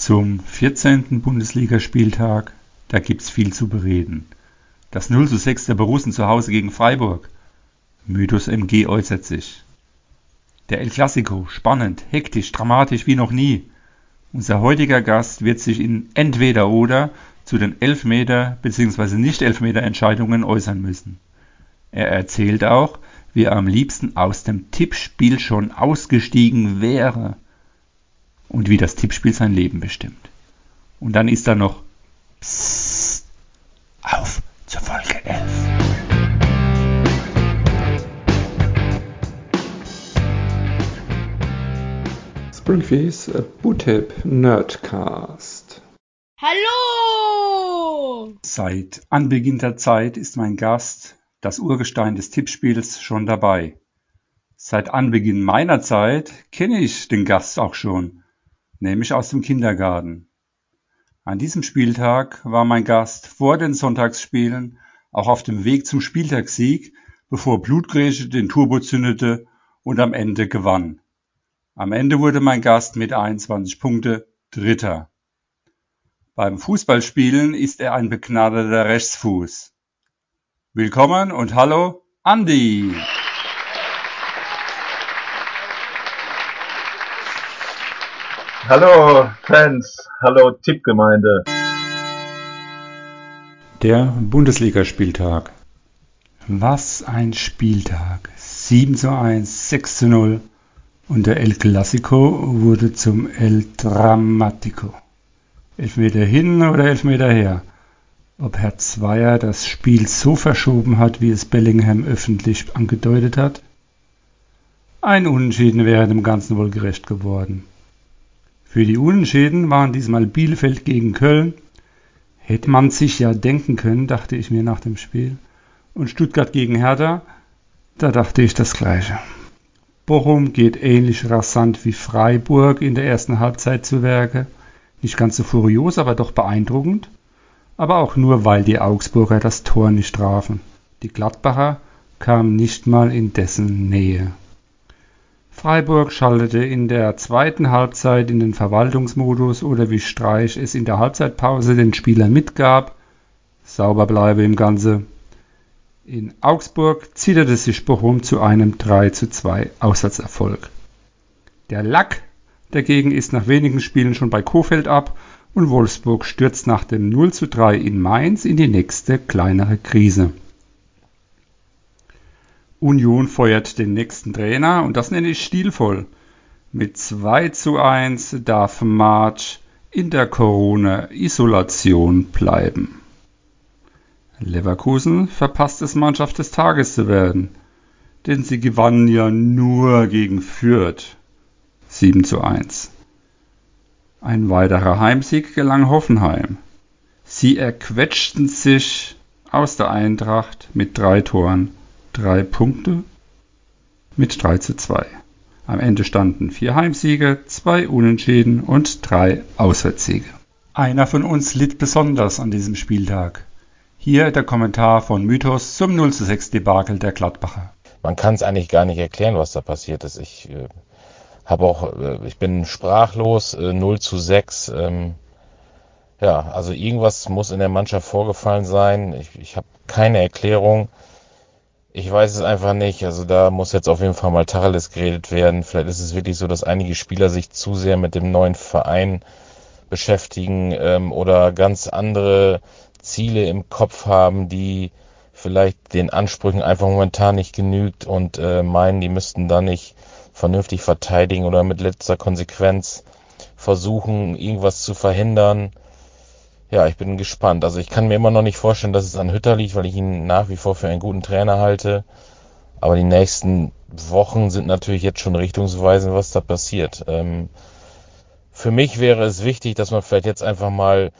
Zum 14. Bundesligaspieltag, da gibt's viel zu bereden. Das 0 zu 6 der Borussen zu Hause gegen Freiburg. Mythos MG äußert sich. Der El Clasico, spannend, hektisch, dramatisch wie noch nie. Unser heutiger Gast wird sich in entweder oder zu den Elfmeter bzw. Nicht-Elfmeter-Entscheidungen äußern müssen. Er erzählt auch, wie er am liebsten aus dem Tippspiel schon ausgestiegen wäre und wie das Tippspiel sein Leben bestimmt. Und dann ist da noch Psst, auf zur Folge 11. Springfields Bootip Nerdcast. Hallo! Seit Anbeginn der Zeit ist mein Gast, das Urgestein des Tippspiels, schon dabei. Seit Anbeginn meiner Zeit kenne ich den Gast auch schon nämlich aus dem Kindergarten. An diesem Spieltag war mein Gast vor den Sonntagsspielen auch auf dem Weg zum Spieltagssieg, bevor Blutgrätsche den Turbo zündete und am Ende gewann. Am Ende wurde mein Gast mit 21 Punkte Dritter. Beim Fußballspielen ist er ein begnadeter Rechtsfuß. Willkommen und hallo, Andi! Hallo Fans, hallo Tippgemeinde. Der Bundesligaspieltag. Was ein Spieltag. 7 zu 1, 6 zu 0 und der El Clasico wurde zum El Dramatico. Elfmeter hin oder Elfmeter her. Ob Herr Zweier das Spiel so verschoben hat, wie es Bellingham öffentlich angedeutet hat? Ein Unentschieden wäre dem Ganzen wohl gerecht geworden. Für die Unentschieden waren diesmal Bielefeld gegen Köln. Hätte man sich ja denken können, dachte ich mir nach dem Spiel. Und Stuttgart gegen Hertha, da dachte ich das Gleiche. Bochum geht ähnlich rasant wie Freiburg in der ersten Halbzeit zu Werke. Nicht ganz so furios, aber doch beeindruckend. Aber auch nur, weil die Augsburger das Tor nicht trafen. Die Gladbacher kamen nicht mal in dessen Nähe. Freiburg schaltete in der zweiten Halbzeit in den Verwaltungsmodus oder wie Streich es in der Halbzeitpause den Spielern mitgab: Sauber bleibe im Ganze. In Augsburg zitterte sich Bochum zu einem 3:2 Auswärtserfolg. Der Lack dagegen ist nach wenigen Spielen schon bei Kofeld ab und Wolfsburg stürzt nach dem 0:3 in Mainz in die nächste kleinere Krise Union feuert den nächsten Trainer und das nenne ich stilvoll. Mit 2 zu 1 darf March in der Corona-Isolation bleiben. Leverkusen verpasst es Mannschaft des Tages zu werden, denn sie gewannen ja nur gegen Fürth 7 zu 1. Ein weiterer Heimsieg gelang Hoffenheim. Sie erquetschten sich aus der Eintracht mit drei Toren drei Punkte mit 3 zu 2. Am Ende standen vier Heimsiege, zwei Unentschieden und drei Auswärtssiege. Einer von uns litt besonders an diesem Spieltag. Hier der Kommentar von Mythos zum 0 zu 6 Debakel der Gladbacher. Man kann es eigentlich gar nicht erklären, was da passiert ist. Ich äh, habe auch, äh, ich bin sprachlos, äh, 0 zu 6. Ähm, ja, also irgendwas muss in der Mannschaft vorgefallen sein. Ich, ich habe keine Erklärung. Ich weiß es einfach nicht. Also da muss jetzt auf jeden Fall mal Tacheles geredet werden. Vielleicht ist es wirklich so, dass einige Spieler sich zu sehr mit dem neuen Verein beschäftigen ähm, oder ganz andere Ziele im Kopf haben, die vielleicht den Ansprüchen einfach momentan nicht genügt und äh, meinen, die müssten da nicht vernünftig verteidigen oder mit letzter Konsequenz versuchen, irgendwas zu verhindern. Ja, ich bin gespannt. Also ich kann mir immer noch nicht vorstellen, dass es an Hütter liegt, weil ich ihn nach wie vor für einen guten Trainer halte. Aber die nächsten Wochen sind natürlich jetzt schon richtungsweisend, was da passiert. Ähm, für mich wäre es wichtig, dass man vielleicht jetzt einfach mal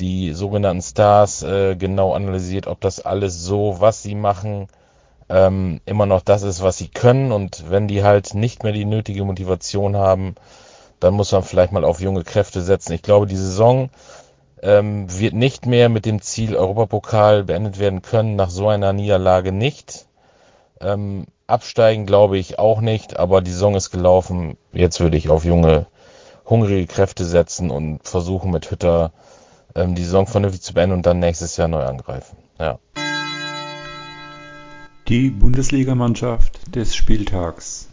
die sogenannten Stars äh, genau analysiert, ob das alles so, was sie machen, ähm, immer noch das ist, was sie können. Und wenn die halt nicht mehr die nötige Motivation haben, dann muss man vielleicht mal auf junge Kräfte setzen. Ich glaube, die Saison ähm, wird nicht mehr mit dem Ziel Europapokal beendet werden können, nach so einer Niederlage nicht. Ähm, absteigen glaube ich auch nicht, aber die Saison ist gelaufen. Jetzt würde ich auf junge hungrige Kräfte setzen und versuchen mit Hütter ähm, die Saison vernünftig zu beenden und dann nächstes Jahr neu angreifen. Ja. Die Bundesligamannschaft des Spieltags.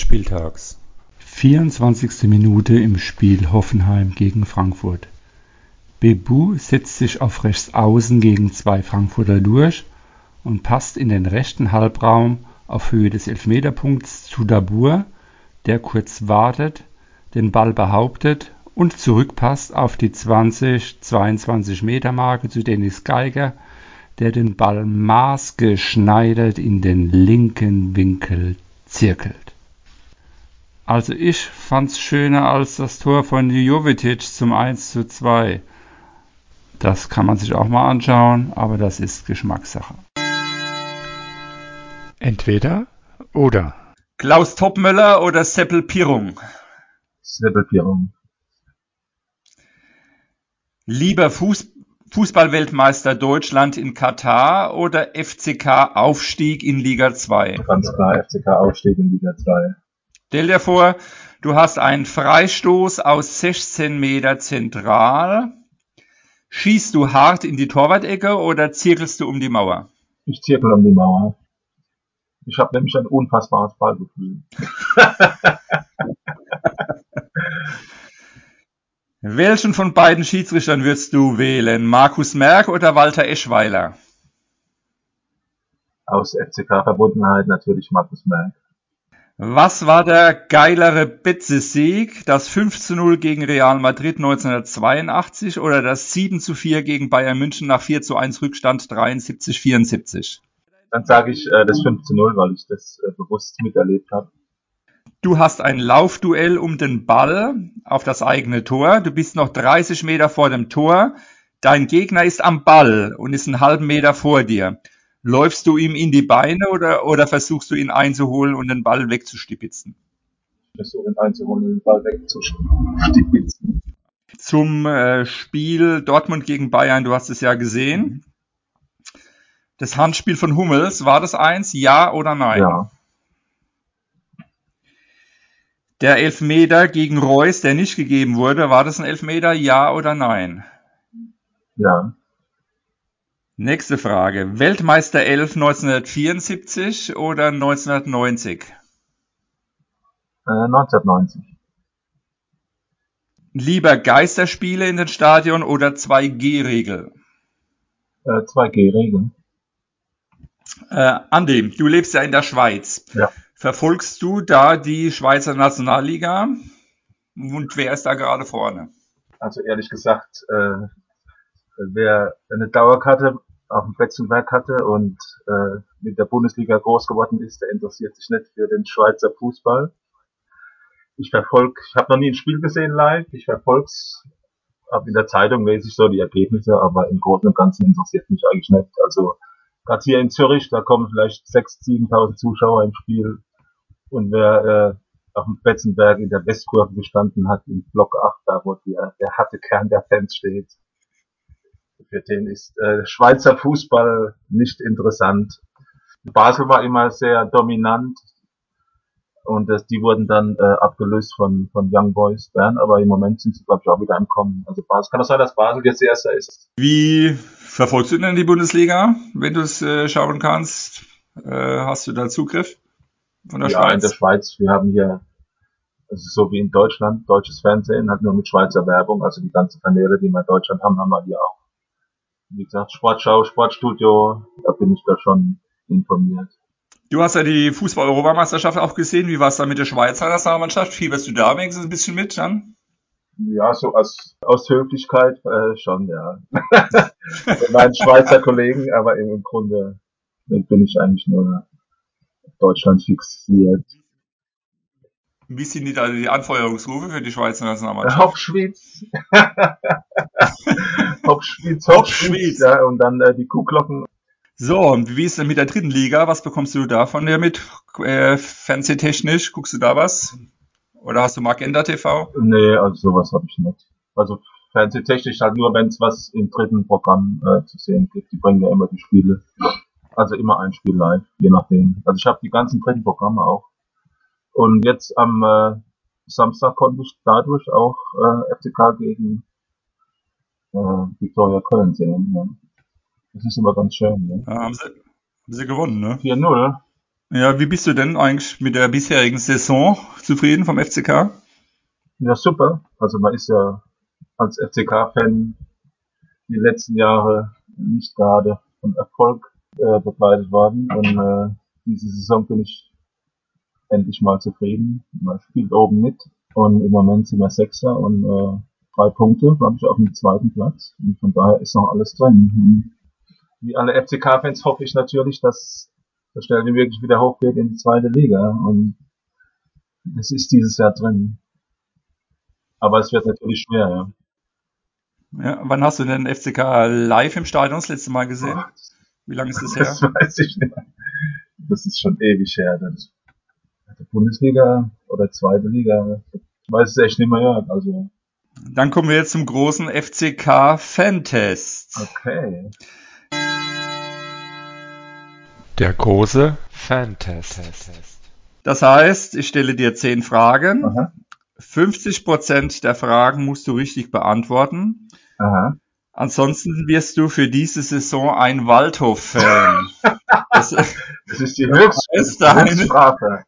Spieltags. 24. Minute im Spiel Hoffenheim gegen Frankfurt. Bebu setzt sich auf rechts außen gegen zwei Frankfurter durch und passt in den rechten Halbraum auf Höhe des Elfmeterpunkts zu Dabur, der kurz wartet, den Ball behauptet und zurückpasst auf die 20-22 Meter Marke zu Dennis Geiger, der den Ball maßgeschneidert in den linken Winkel zirkelt. Also ich fand's schöner als das Tor von Jovetic zum 1 zu 2. Das kann man sich auch mal anschauen, aber das ist Geschmackssache. Entweder oder. Klaus Topmöller oder Seppel Pirung? Seppel Pirung. Lieber Fuß Fußballweltmeister Deutschland in Katar oder FCK Aufstieg in Liga 2? Ganz klar, FCK Aufstieg in Liga 2. Stell dir vor, du hast einen Freistoß aus 16 Meter zentral. Schießt du hart in die Torwart-Ecke oder zirkelst du um die Mauer? Ich zirkel um die Mauer. Ich habe nämlich ein unfassbares Ballgefühl. Welchen von beiden Schiedsrichtern würdest du wählen? Markus Merck oder Walter Eschweiler? Aus FCK-Verbundenheit natürlich Markus Merck. Was war der geilere Betze-Sieg? Das 5 zu 0 gegen Real Madrid 1982 oder das 7 zu 4 gegen Bayern München nach 4 zu 1 Rückstand 73-74? Dann sage ich äh, das 5 zu 0, weil ich das äh, bewusst miterlebt habe. Du hast ein Laufduell um den Ball auf das eigene Tor. Du bist noch 30 Meter vor dem Tor. Dein Gegner ist am Ball und ist einen halben Meter vor dir. Läufst du ihm in die Beine oder, oder versuchst du ihn einzuholen und den Ball wegzustipitzen? Ich versuche ihn einzuholen und den Ball wegzustipitzen. Zum äh, Spiel Dortmund gegen Bayern, du hast es ja gesehen. Das Handspiel von Hummels, war das eins? Ja oder nein? Ja. Der Elfmeter gegen Reus, der nicht gegeben wurde, war das ein Elfmeter? Ja oder nein? Ja. Nächste Frage. Weltmeister 11 1974 oder 1990? Äh, 1990. Lieber Geisterspiele in den Stadion oder 2G-Regel? Äh, 2G-Regeln. Äh, Andi, du lebst ja in der Schweiz. Ja. Verfolgst du da die Schweizer Nationalliga? Und wer ist da gerade vorne? Also ehrlich gesagt, äh, wer eine Dauerkarte auf dem Betzenberg hatte und äh, mit der Bundesliga groß geworden ist, der interessiert sich nicht für den Schweizer Fußball. Ich verfolge, ich habe noch nie ein Spiel gesehen live, ich verfolg's, ab in der Zeitung lese ich so die Ergebnisse, aber im Großen und Ganzen interessiert mich eigentlich nicht. Also gerade hier in Zürich, da kommen vielleicht 6.000, 7.000 Zuschauer im Spiel und wer äh, auf dem Betzenberg in der Westkurve gestanden hat, im Block 8, da wo der, der harte Kern der Fans steht, für den ist äh, Schweizer Fußball nicht interessant. Basel war immer sehr dominant und das, die wurden dann äh, abgelöst von, von Young Boys Bern, aber im Moment sind sie, glaube ich, auch wieder ankommen. Also Basel, kann das sein, dass Basel jetzt erster ist? Wie verfolgst du denn die Bundesliga, wenn du es äh, schauen kannst? Äh, hast du da Zugriff von der ja, Schweiz? in der Schweiz, wir haben hier, ist so wie in Deutschland, deutsches Fernsehen, halt nur mit Schweizer Werbung, also die ganzen Kanäle, die wir in Deutschland haben, haben wir hier auch. Wie gesagt, Sportschau, Sportstudio, da bin ich da schon informiert. Du hast ja die Fußball-Europameisterschaft auch gesehen. Wie war es da mit der Schweizer Nationalmannschaft? Fieberst du da wenigstens ein bisschen mit dann? Ja, so aus, aus Höflichkeit äh, schon, ja. Meinen Schweizer Kollegen, aber im Grunde bin ich eigentlich nur Deutschland fixiert. Wie sind die da die Anfeuerungsrufe für die Schweizer Nationalmannschaft? Hauptschweiz, Hauptschweiz. Hauptschweiz, ja, und dann äh, die Kuhglocken. So, und wie ist denn mit der dritten Liga? Was bekommst du davon ja mit? Äh, fernsehtechnisch, guckst du da was? Oder hast du Magenta TV? Nee, also sowas habe ich nicht. Also fernsehtechnisch halt nur, wenn es was im dritten Programm äh, zu sehen gibt. Die bringen ja immer die Spiele. Also immer ein Spiel live, je nachdem. Also ich habe die ganzen dritten Programme auch. Und jetzt am äh, Samstag konnte ich dadurch auch äh, FCK gegen äh, Viktoria Köln sehen. Ja. Das ist immer ganz schön. Ne? Ja, haben, sie, haben sie gewonnen, ne? 4-0. Ja, wie bist du denn eigentlich mit der bisherigen Saison zufrieden vom FCK? Ja, super. Also man ist ja als FCK-Fan die letzten Jahre nicht gerade von Erfolg äh, begleitet worden. Und äh, diese Saison bin ich endlich mal zufrieden. Man spielt oben mit und im Moment sind wir Sechster und äh, drei Punkte, glaube ich, auf dem zweiten Platz. Und von daher ist noch alles drin. Und wie alle FCK-Fans hoffe ich natürlich, dass der Stelle wirklich wieder hochgeht in die zweite Liga. Und es ist dieses Jahr drin. Aber es wird natürlich schwer, ja. Ja, wann hast du denn FCK live im Stadion das letzte Mal gesehen? Ach, Wie lange ist das her? Das weiß ich nicht. Das ist schon ewig her. Das Bundesliga oder zweite Liga. Ich weiß es echt nicht mehr. Ja. Also, Dann kommen wir jetzt zum großen FCK Fan-Test. okay. Der große Fantest. Das heißt, ich stelle dir zehn Fragen. Aha. 50% der Fragen musst du richtig beantworten. Aha. Ansonsten wirst du für diese Saison ein Waldhof-Fan. Das, Das ist die höchste Strafe.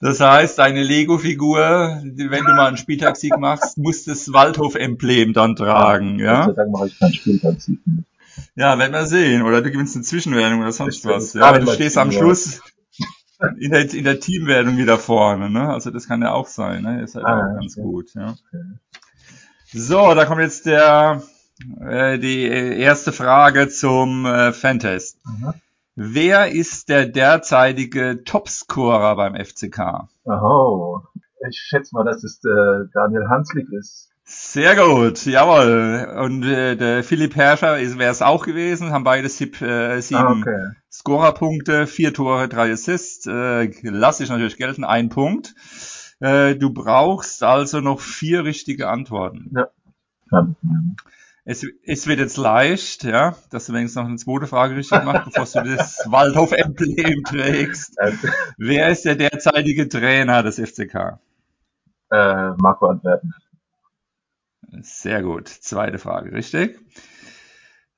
Das heißt, deine Lego-Figur, wenn du mal einen Spieltagssieg machst, muss das Waldhof-Emblem dann tragen. Gott sei Ja, Dank mache ich kein Spieltagssieg. ja werden wir sehen. Oder du gewinnst eine Zwischenwertung oder sonst was. Ja, du stehst am. Schluss in der, in der Teamwertung wieder vorne. Ne? Also das kann ja auch sein. Ne? Ist halt Ah, auch ganz okay. gut. Ja. Okay. So, da kommt jetzt der, äh, die erste Frage zum äh, Fantest. Aha. Wer ist der derzeitige Topscorer beim FCK? Oho. Ich schätze mal, dass es äh, Daniel Hanslik ist. Sehr gut, jawohl. Und äh, der Philipp Herrscher wäre es auch gewesen, haben beide sieb, äh, sieben Ah, okay. Scorerpunkte, vier Tore, drei Assists. Äh, lass ich natürlich gelten, ein Punkt. Äh, du brauchst also noch vier richtige Antworten. Kann. Es, es wird jetzt leicht, ja, dass du wenigstens noch eine zweite Frage richtig machst, bevor du das Waldhof-Emblem trägst. Wer ist der derzeitige Trainer des FCK? äh, Marco Antwerpen. Sehr gut. Zweite Frage, richtig?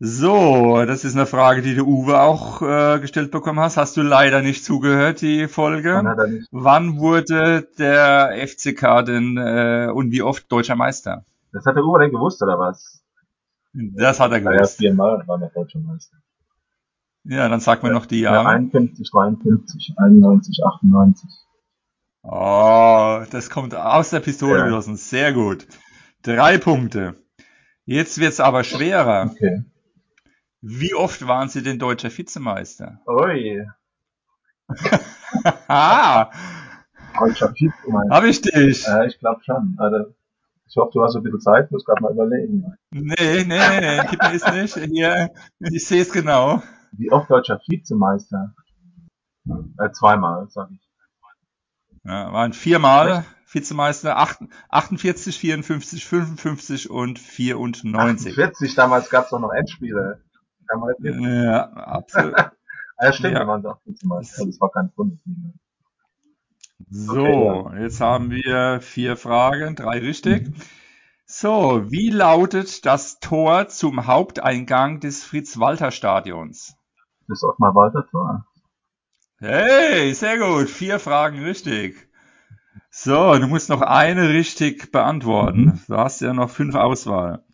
So, das ist eine Frage, die du Uwe auch äh, gestellt bekommen hast. Hast du leider nicht zugehört, die Folge. Wann wurde der FCK denn äh, und wie oft deutscher Meister? Das hat der Uwe denn gewusst, oder was? Das hat er Ja, ja, gewusst. viermal war der deutsche Meister. Ja, dann sag mir noch die Ja, Jahre. 51, 53, 91, 98. Oh, das kommt aus der Pistole Ja. geschossen. Sehr gut. Drei Punkte. Jetzt wird's aber schwerer. Okay. Wie oft waren Sie denn deutscher Vizemeister? Ui, ah, deutscher Vizemeister. hab ich dich. Ja, ich glaube schon. Also, ich hoffe, du hast ein bisschen Zeit, muss gerade mal überlegen. Nee, nee, nee, nee, Kippen ist nicht. Hier, ich sehe es genau. Wie oft deutscher Vizemeister? Äh, zweimal, sag ich. Ja, waren viermal Vizemeister, acht- 48, 54, 55 und 94. 40, damals gab's doch noch Endspiele. Kann man nicht Ja, absolut. Ah, ja, stimmt, Ja. waren sie auch Vizemeister. Das war keine Bundesliga. So, jetzt haben wir vier Fragen, drei richtig. So, wie lautet das Tor zum Haupteingang des Fritz-Walter-Stadions? Das ist Ottmar Walter Tor. Hey, sehr gut, vier Fragen richtig. So, du musst noch eine richtig beantworten. Du hast ja noch fünf Auswahl.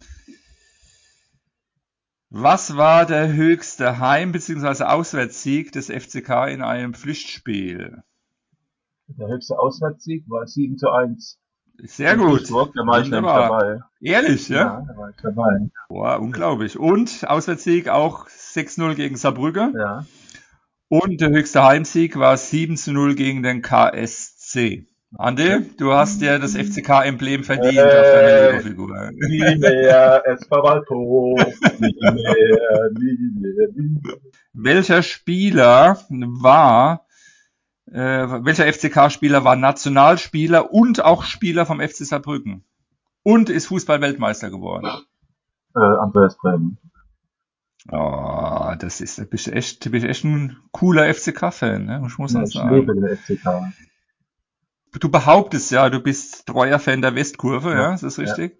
Was war der höchste Heim- bzw. Auswärtssieg des FCK in einem Pflichtspiel? Der höchste Auswärtssieg war 7 zu 1. Sehr In gut. Duisburg, Da war ich nämlich dabei. Ehrlich, ja? Ja, da war ich dabei. Boah, unglaublich. Und Auswärtssieg auch 6-0 gegen Saarbrücken. Ja. Und der höchste Heimsieg war 7-0 gegen den KSC. Andi, du hast dir das FCK-Emblem verdient äh, auf deiner Lego-Figur. Nie mehr Waldhof, nie mehr, nie mehr, nie mehr. Welcher Spieler war, äh, welcher FCK-Spieler war Nationalspieler und auch Spieler vom FC Saarbrücken? Und ist Fußball-Weltmeister geworden? Äh, Andreas Bremen. Oh, das ist, bist echt, bist echt ein cooler FCK-Fan, ne? Ich muss Ja, das ich sagen. liebe den FCK. Du behauptest ja, du bist treuer Fan der Westkurve, ja, Ja, ist das ja. richtig?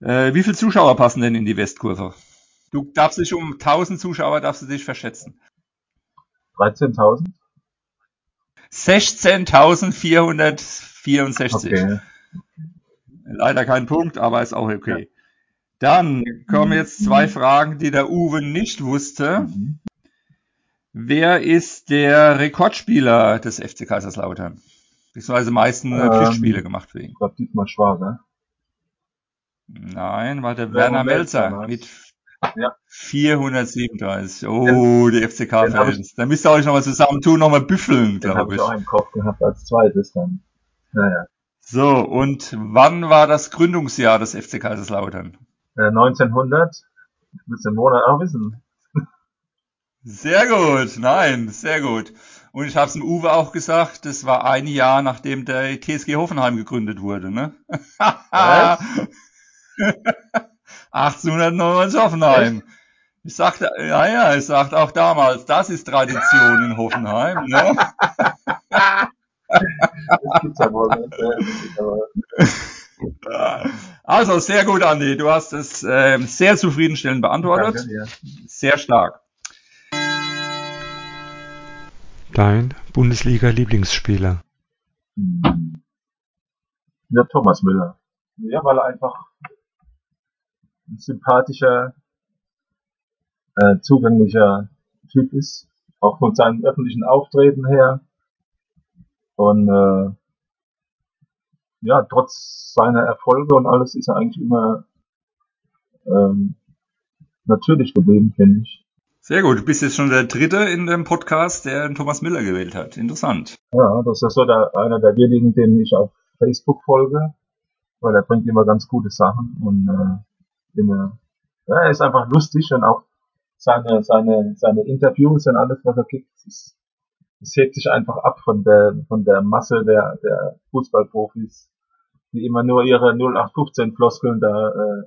Äh, wie viele Zuschauer passen denn in die Westkurve? Du darfst dich um 1000 Zuschauer darfst du dich verschätzen. 13.000? 16.464. Okay. Leider kein Punkt, aber ist auch okay. Dann kommen jetzt zwei Fragen, die der Uwe nicht wusste. Mhm. Wer ist der Rekordspieler des FC Kaiserslautern? Beziehungsweise meisten äh, Ähm, Pflichtspiele gemacht für ihn. Ich glaube, Dietmar Schwager. Nein, war der Werner Werner Melzer Melzer, mit Ja. 437. Oh, die hab FCK-Fans. Da müsst ihr euch nochmal zusammentun, nochmal büffeln, glaube ich ich. auch im Kopf gehabt als zweites dann. Naja. So, und wann war das Gründungsjahr des FC Kaiserslautern? Äh, 1900. Ich muss den Monat auch wissen. Sehr gut, nein, sehr gut. Und ich habe es dem Uwe auch gesagt, das war ein Jahr, nachdem der TSG Hoffenheim gegründet wurde, ne? Was? 1899 Hoffenheim. Ich sagte, ja, ja, ich sagte auch damals, das ist Tradition in Hoffenheim, ne? Das gibt's ja wohl nicht. äh, Aber, Also, sehr gut, Andi. Du hast es ähm, sehr zufriedenstellend beantwortet. danke, ja. Sehr stark. Dein Bundesliga-Lieblingsspieler. Ja, Thomas Müller. Ja, weil er einfach ein sympathischer, äh, zugänglicher Typ ist. Auch von seinem öffentlichen Auftreten her. Und äh, ja, trotz seiner Erfolge und alles ist er eigentlich immer ähm, natürlich geblieben, finde ich. Sehr gut. Du bist jetzt schon der Dritte in dem Podcast, der Thomas Müller gewählt hat. Interessant. Ja, das ist so der, einer der wenigen, denen ich auf Facebook folge, weil er bringt immer ganz gute Sachen und äh, immer, ja, er ist einfach lustig und auch seine, seine, seine Interviews und alles, was er gibt, ist, es hebt sich einfach ab von der, von der Masse der, der Fußballprofis, die immer nur ihre 0815 Floskeln da, äh,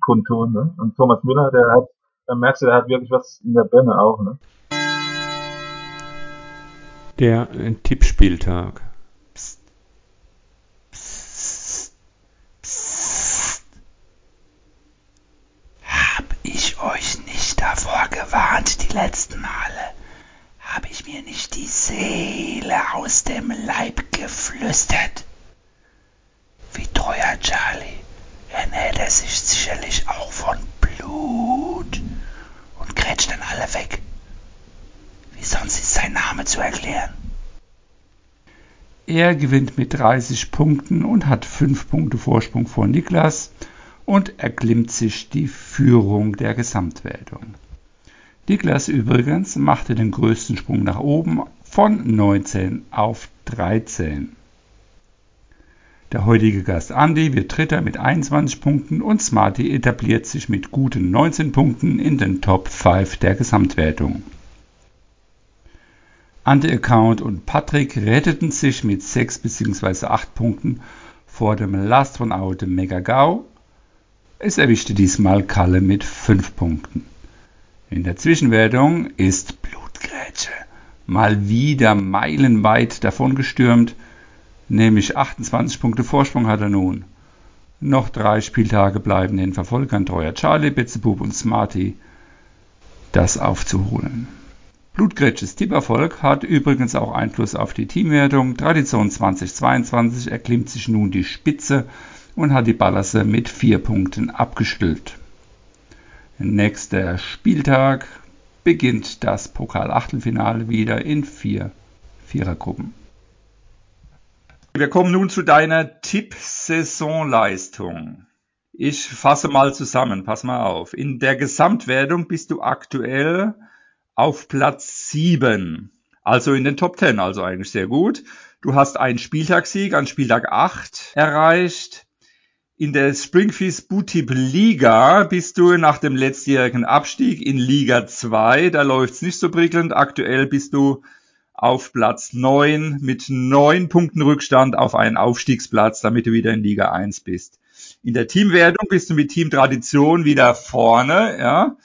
kundtun, ne? Und Thomas Müller, der hat, da merkst du, der hat wirklich was in der Birne auch, ne? Der äh, Tippspieltag. Psst. Psst. Psst. Hab ich euch nicht davor gewarnt die letzten Male? Hab ich mir nicht die Seele aus dem Leib geflüstert? Wie treuer Charlie ernährt er sich sicherlich auch von Blut und grätscht dann alle weg. Wie sonst ist sein Name zu erklären? Er gewinnt mit 30 Punkten und hat 5 Punkte Vorsprung vor Niklas und erklimmt sich die Führung der Gesamtwertung. Niklas übrigens machte den größten Sprung nach oben von 19 auf 13. Der heutige Gast Andy wird Dritter mit 21 Punkten und Smarty etabliert sich mit guten 19 Punkten in den Top 5 der Gesamtwertung. Ante Account und Patrick retteten sich mit 6 bzw. 8 Punkten vor dem Last von Out Mega GAU. Es erwischte diesmal Kalle mit 5 Punkten. In der Zwischenwertung ist Blutgrätsche mal wieder meilenweit davon gestürmt, nämlich 28 Punkte Vorsprung hat er nun. Noch drei Spieltage bleiben den Verfolgern treuer Charlie, Betzebub und Smarty das aufzuholen. Blutgrätsches Tipperfolg hat übrigens auch Einfluss auf die Teamwertung. Tradition 2022 erklimmt sich nun die Spitze und hat die Ballasse mit vier Punkten abgestülpt. Nächster Spieltag beginnt das Pokal-Achtelfinale wieder in vier Vierergruppen. Wir kommen nun zu deiner Tipp-Saisonleistung. Ich fasse mal zusammen, pass mal auf. In der Gesamtwertung bist du aktuell auf Platz 7. Also in den Top 10, also eigentlich sehr gut. Du hast einen Spieltagssieg an Spieltag 8 erreicht. In der Springfields Bootip Liga bist du nach dem letztjährigen Abstieg in Liga 2. Da läuft's nicht so prickelnd. Aktuell bist du auf Platz 9 mit 9 Punkten Rückstand auf einen Aufstiegsplatz, damit du wieder in Liga 1 bist. In der Teamwertung bist du mit Team Tradition wieder vorne, ja.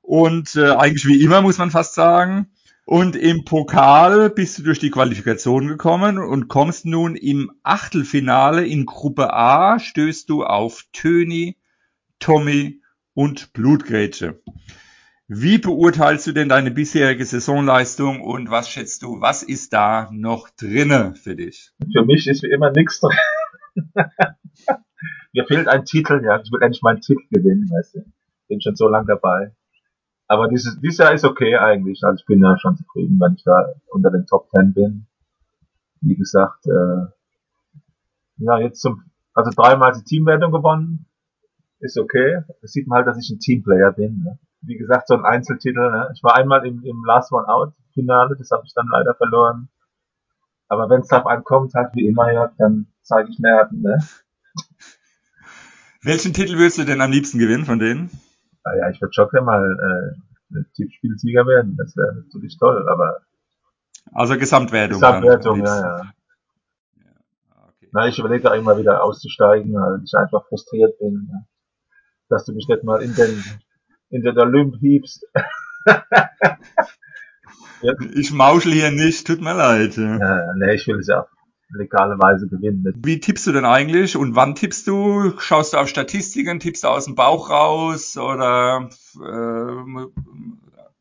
Und äh, eigentlich wie immer muss man fast sagen. Und im Pokal bist du durch die Qualifikation gekommen und kommst nun im Achtelfinale in Gruppe A, stößt du auf Töni, Tommy und Blutgrätsche. Wie beurteilst du denn deine bisherige Saisonleistung und was schätzt du, was ist da noch drinne für dich? Für mich ist wie immer nichts drin. Mir fehlt ein Titel, ja. Ich will endlich meinen Titel gewinnen, weißt du. Bin schon so lange dabei. Aber dieses, dieses Jahr ist okay eigentlich. Also ich bin ja schon zufrieden, wenn ich da unter den Top Ten bin. Wie gesagt, äh, ja, jetzt zum, also dreimal die Teamwertung gewonnen. Ist okay. Das sieht man halt, dass ich ein Teamplayer bin. Ne? Wie gesagt, so ein Einzeltitel. Ne? Ich war einmal im, im Last One Out Finale, das habe ich dann leider verloren. Aber wenn es darauf ankommt, halt wie immer, ja, dann zeige ich Nerven. Ne? Welchen Titel willst du denn am liebsten gewinnen von denen? Naja, ich würde schon gerne mal äh, Tippspielsieger werden. Das wäre natürlich toll, aber. Also Gesamtwertung. Gesamtwertung, ja, ja. Okay. Na, ich überlege auch immer wieder auszusteigen, weil ich einfach frustriert bin, ja. dass du mich nicht mal in den in den Olymp hiebst. ja. Ich mauschel hier nicht, tut mir leid. Ja, nee, ich will es ja legale Weise gewinnen. Wie tippst du denn eigentlich und wann tippst du? Schaust du auf Statistiken, tippst du aus dem Bauch raus oder äh,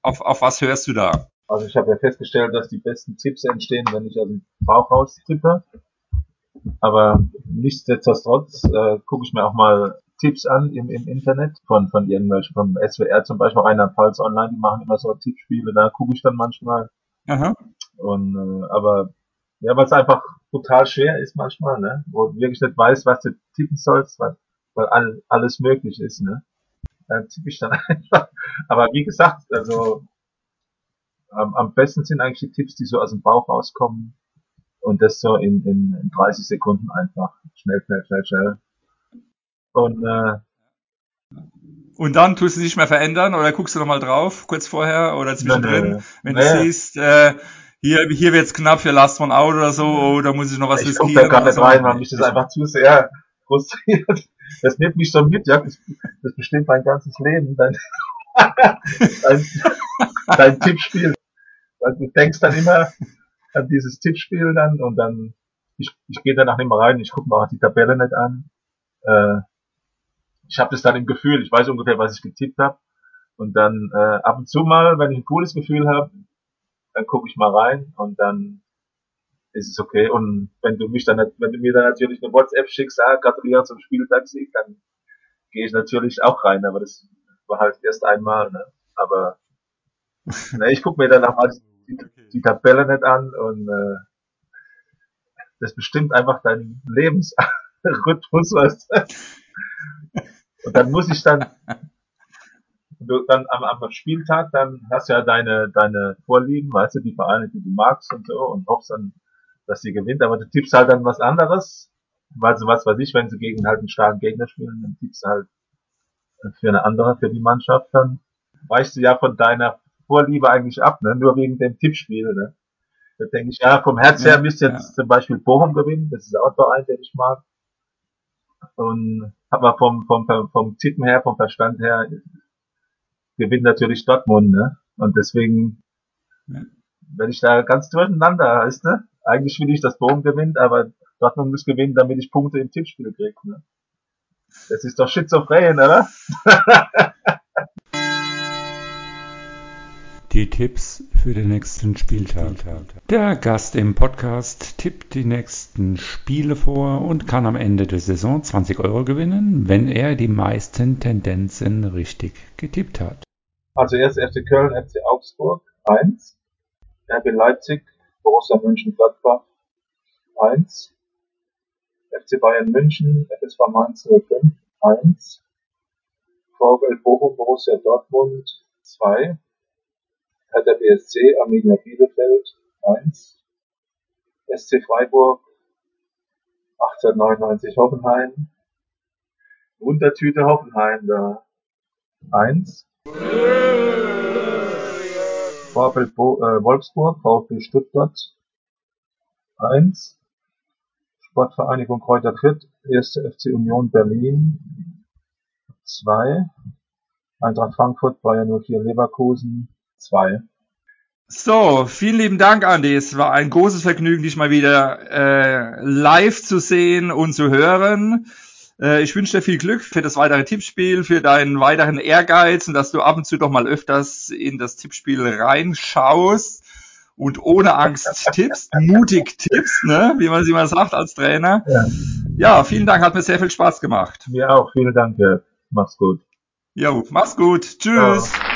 auf, auf was hörst du da? Also ich habe ja festgestellt, dass die besten Tipps entstehen, wenn ich aus dem Bauch raus tippe. Aber nichtsdestotrotz äh, gucke ich mir auch mal Tipps an im, im Internet von, von irgendwelchen, vom SWR zum Beispiel, Rheinland-Pfalz Online, die machen immer so Tippspiele, da gucke ich dann manchmal. Aha. Und, äh, aber ja, weil es einfach total schwer ist manchmal, ne? Wo du wirklich nicht weißt, was du tippen sollst, weil, weil all, alles möglich ist, ne? Dann tippe ich dann einfach. Aber wie gesagt, also am, am besten sind eigentlich die Tipps, die so aus dem Bauch rauskommen und das so in, in, in 30 Sekunden einfach. Schnell, schnell, schnell, schnell. Und äh, und dann tust du dich mehr verändern oder guckst du nochmal drauf, kurz vorher oder zwischendrin, nee, nee. wenn du nee. siehst, äh, hier, hier wird's knapp für Last One Out oder so, oder muss ich noch was riskieren? Ich da gar nicht so. rein, weil mich das einfach zu sehr frustriert. Das nimmt mich so mit, ja, das, das bestimmt mein ganzes Leben, dein, dein, dein Tippspiel. Weil du denkst dann immer an dieses Tippspiel dann und dann, ich, ich gehe danach nicht mehr rein, ich gucke mir auch die Tabelle nicht an. Äh, ich habe das dann im Gefühl, ich weiß ungefähr, was ich getippt habe. Und dann äh, ab und zu mal, wenn ich ein cooles Gefühl habe, dann gucke ich mal rein und dann ist es okay. Und wenn du mich dann, wenn du mir dann natürlich eine WhatsApp schickst, ah, gratuliere zum Spieltagssieg, dann gehe ich natürlich auch rein, aber das war halt erst einmal, ne? Aber ne, ich gucke mir dann auch mal die, die, Tabelle nicht an und äh, das bestimmt einfach deinen Lebensrhythmus, weißt du? Und dann muss ich dann du dann am, am Spieltag, dann hast du ja deine, deine Vorlieben, weißt du, die Vereine, die du magst und so und hoffst dann, dass sie gewinnt, aber du tippst halt dann was anderes, weil sie was weiß ich, wenn sie gegen halt einen starken Gegner spielen, dann tippst du halt für eine andere, für die Mannschaft, dann weichst du ja von deiner Vorliebe eigentlich ab, ne? nur wegen dem Tippspiel. Ne? Da denke ich, ja, vom Herz her müsste jetzt ja. zum Beispiel Bochum gewinnen, das ist auch ein Verein, den ich mag. Und aber vom, vom, vom Tippen her, vom Verstand her, gewinnt natürlich Dortmund, ne? Und deswegen werde ich da ganz durcheinander, heißt ne? Eigentlich will ich, dass Bochum gewinnt, aber Dortmund muss gewinnen, damit ich Punkte im Tippspiel kriege, ne? Das ist doch schizophren, oder? die Tipps für den nächsten Spieltag. Der Gast im Podcast tippt die nächsten Spiele vor und kann am Ende der Saison 20 Euro gewinnen, wenn er die meisten Tendenzen richtig getippt hat. Also erst FC Köln, FC Augsburg 1, RB Leipzig, Borussia Mönchengladbach 1, FC Bayern München, FSV Mainz 05 1, VfL Bochum, Borussia Dortmund 2, Hertha BSC, Arminia Bielefeld 1, SC SC Freiburg, 1899 Hoffenheim, Wundertüte Hoffenheim da 1. VfL äh, Wolfsburg, VfB Stuttgart 1. Sportvereinigung Kräuter Fürth, 1. FC Union Berlin 2. Eintracht Frankfurt, Bayern 04 Leverkusen 2. So, vielen lieben Dank, Andi. Es war ein großes Vergnügen, dich mal wieder äh, live zu sehen und zu hören. Äh, ich wünsche dir viel Glück für das weitere Tippspiel, für deinen weiteren Ehrgeiz und dass du ab und zu doch mal öfters in das Tippspiel reinschaust und ohne Angst tippst, mutig tippst, ne? wie man sie mal sagt als Trainer. Ja. Ja, vielen Dank, hat mir sehr viel Spaß gemacht. Mir auch, vielen Dank. Ja. Mach's gut. Jo, mach's gut. Tschüss. Ciao.